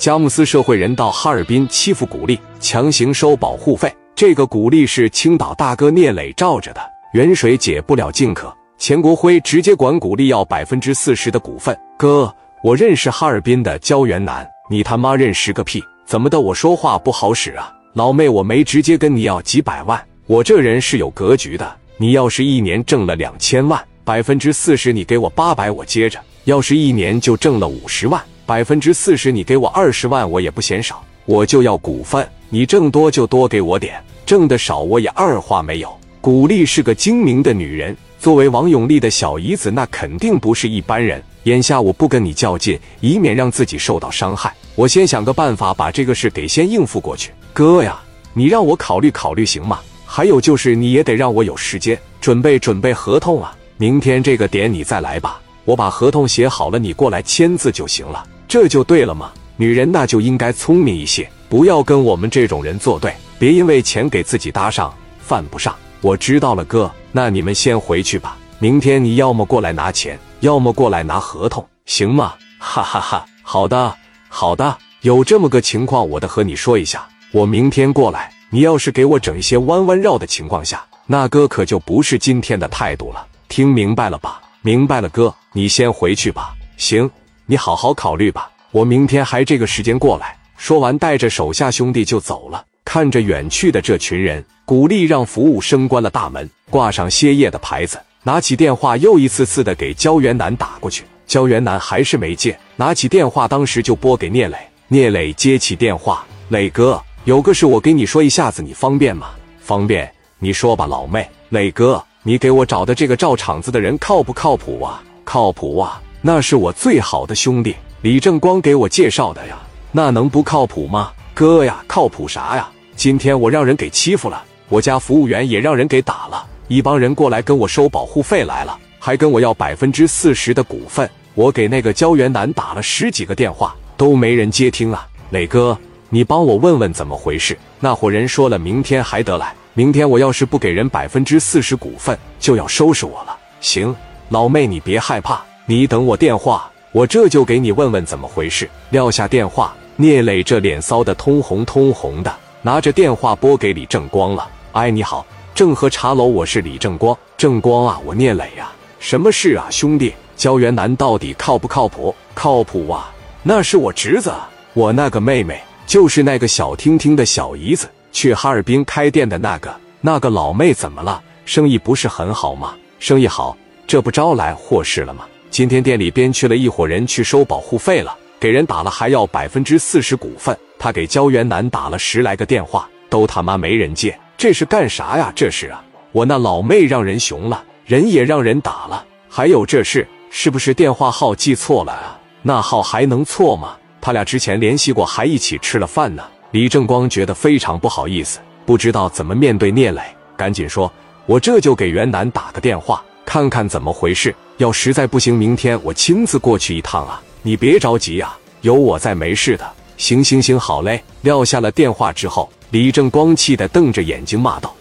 佳木斯社会人到哈尔滨欺负古力，强行收保护费。这个古力是青岛大哥聂磊罩着的，远水解不了近渴。钱国辉直接管古力要百分之四十的股份。哥，我认识哈尔滨的焦元南，你他妈认识个屁！怎么的？我说话不好使啊？老妹，我没直接跟你要几百万，我这人是有格局的。你要是一年挣了两千万，百分之四十你给我八百，我接着；要是一年就挣了五十万，百分之四十你给我二十万，我也不嫌少，我就要股份。你挣多就多给我点。挣的少，我也二话没有。古丽是个精明的女人，作为王永利的小姨子，那肯定不是一般人。眼下我不跟你较劲，以免让自己受到伤害。我先想个办法把这个事给先应付过去。哥呀，你让我考虑考虑行吗？还有就是你也得让我有时间准备准备合同啊。明天这个点你再来吧，我把合同写好了，你过来签字就行了。这就对了嘛。女人那就应该聪明一些，不要跟我们这种人作对。别因为钱给自己搭上，犯不上。我知道了，哥，那你们先回去吧。明天你要么过来拿钱，要么过来拿合同，行吗？哈哈哈。好的，好的。有这么个情况，我得和你说一下。我明天过来，你要是给我整一些弯弯绕的情况下，那哥可就不是今天的态度了。听明白了吧？明白了，哥，你先回去吧。行，你好好考虑吧。我明天还这个时间过来。说完，带着手下兄弟就走了。看着远去的这群人，古力让服务生关了大门，挂上歇业的牌子，拿起电话又一次次的给焦元南打过去。焦元南还是没接，拿起电话当时就拨给聂磊。聂磊接起电话：“磊哥，有个事我跟你说一下子，你方便吗？”“方便，你说吧，老妹。”“磊哥，你给我找的这个照场子的人靠不靠谱啊？”“靠谱啊，那是我最好的兄弟李正光给我介绍的呀，那能不靠谱吗？”“哥呀，靠谱啥呀？”今天我让人给欺负了，我家服务员也让人给打了，一帮人过来跟我收保护费来了，还跟我要百分之四十的股份。我给那个胶原男打了十几个电话，都没人接听啊。磊哥，你帮我问问怎么回事？那伙人说了，明天还得来，明天我要是不给人百分之四十股份，就要收拾我了。行，老妹你别害怕，你等我电话，我这就给你问问怎么回事。撂下电话，聂磊这脸臊得通红通红的。拿着电话拨给李正光了。哎，你好，正和茶楼，我是李正光。正光啊，我聂磊呀。什么事啊，兄弟？焦元南到底靠不靠谱？靠谱啊，那是我侄子，我那个妹妹，就是那个小听听的小姨子，去哈尔滨开店的那个。那个老妹怎么了？生意不是很好吗？生意好，这不招来祸事了吗？今天店里边去了一伙人去收保护费了，给人打了，还要百分之四十股份。他给焦元南打了十来个电话，都他妈没人接，这是干啥呀？这是啊，我那老妹让人熊了，人也让人打了，还有这事，是不是电话号记错了啊？那号还能错吗？他俩之前联系过，还一起吃了饭呢。李正光觉得非常不好意思，不知道怎么面对聂磊，赶紧说：“我这就给袁南打个电话，看看怎么回事。要实在不行，明天我亲自过去一趟啊！你别着急啊，有我在，没事的。”行行行，好嘞！撂下了电话之后，李正光气得瞪着眼睛骂道。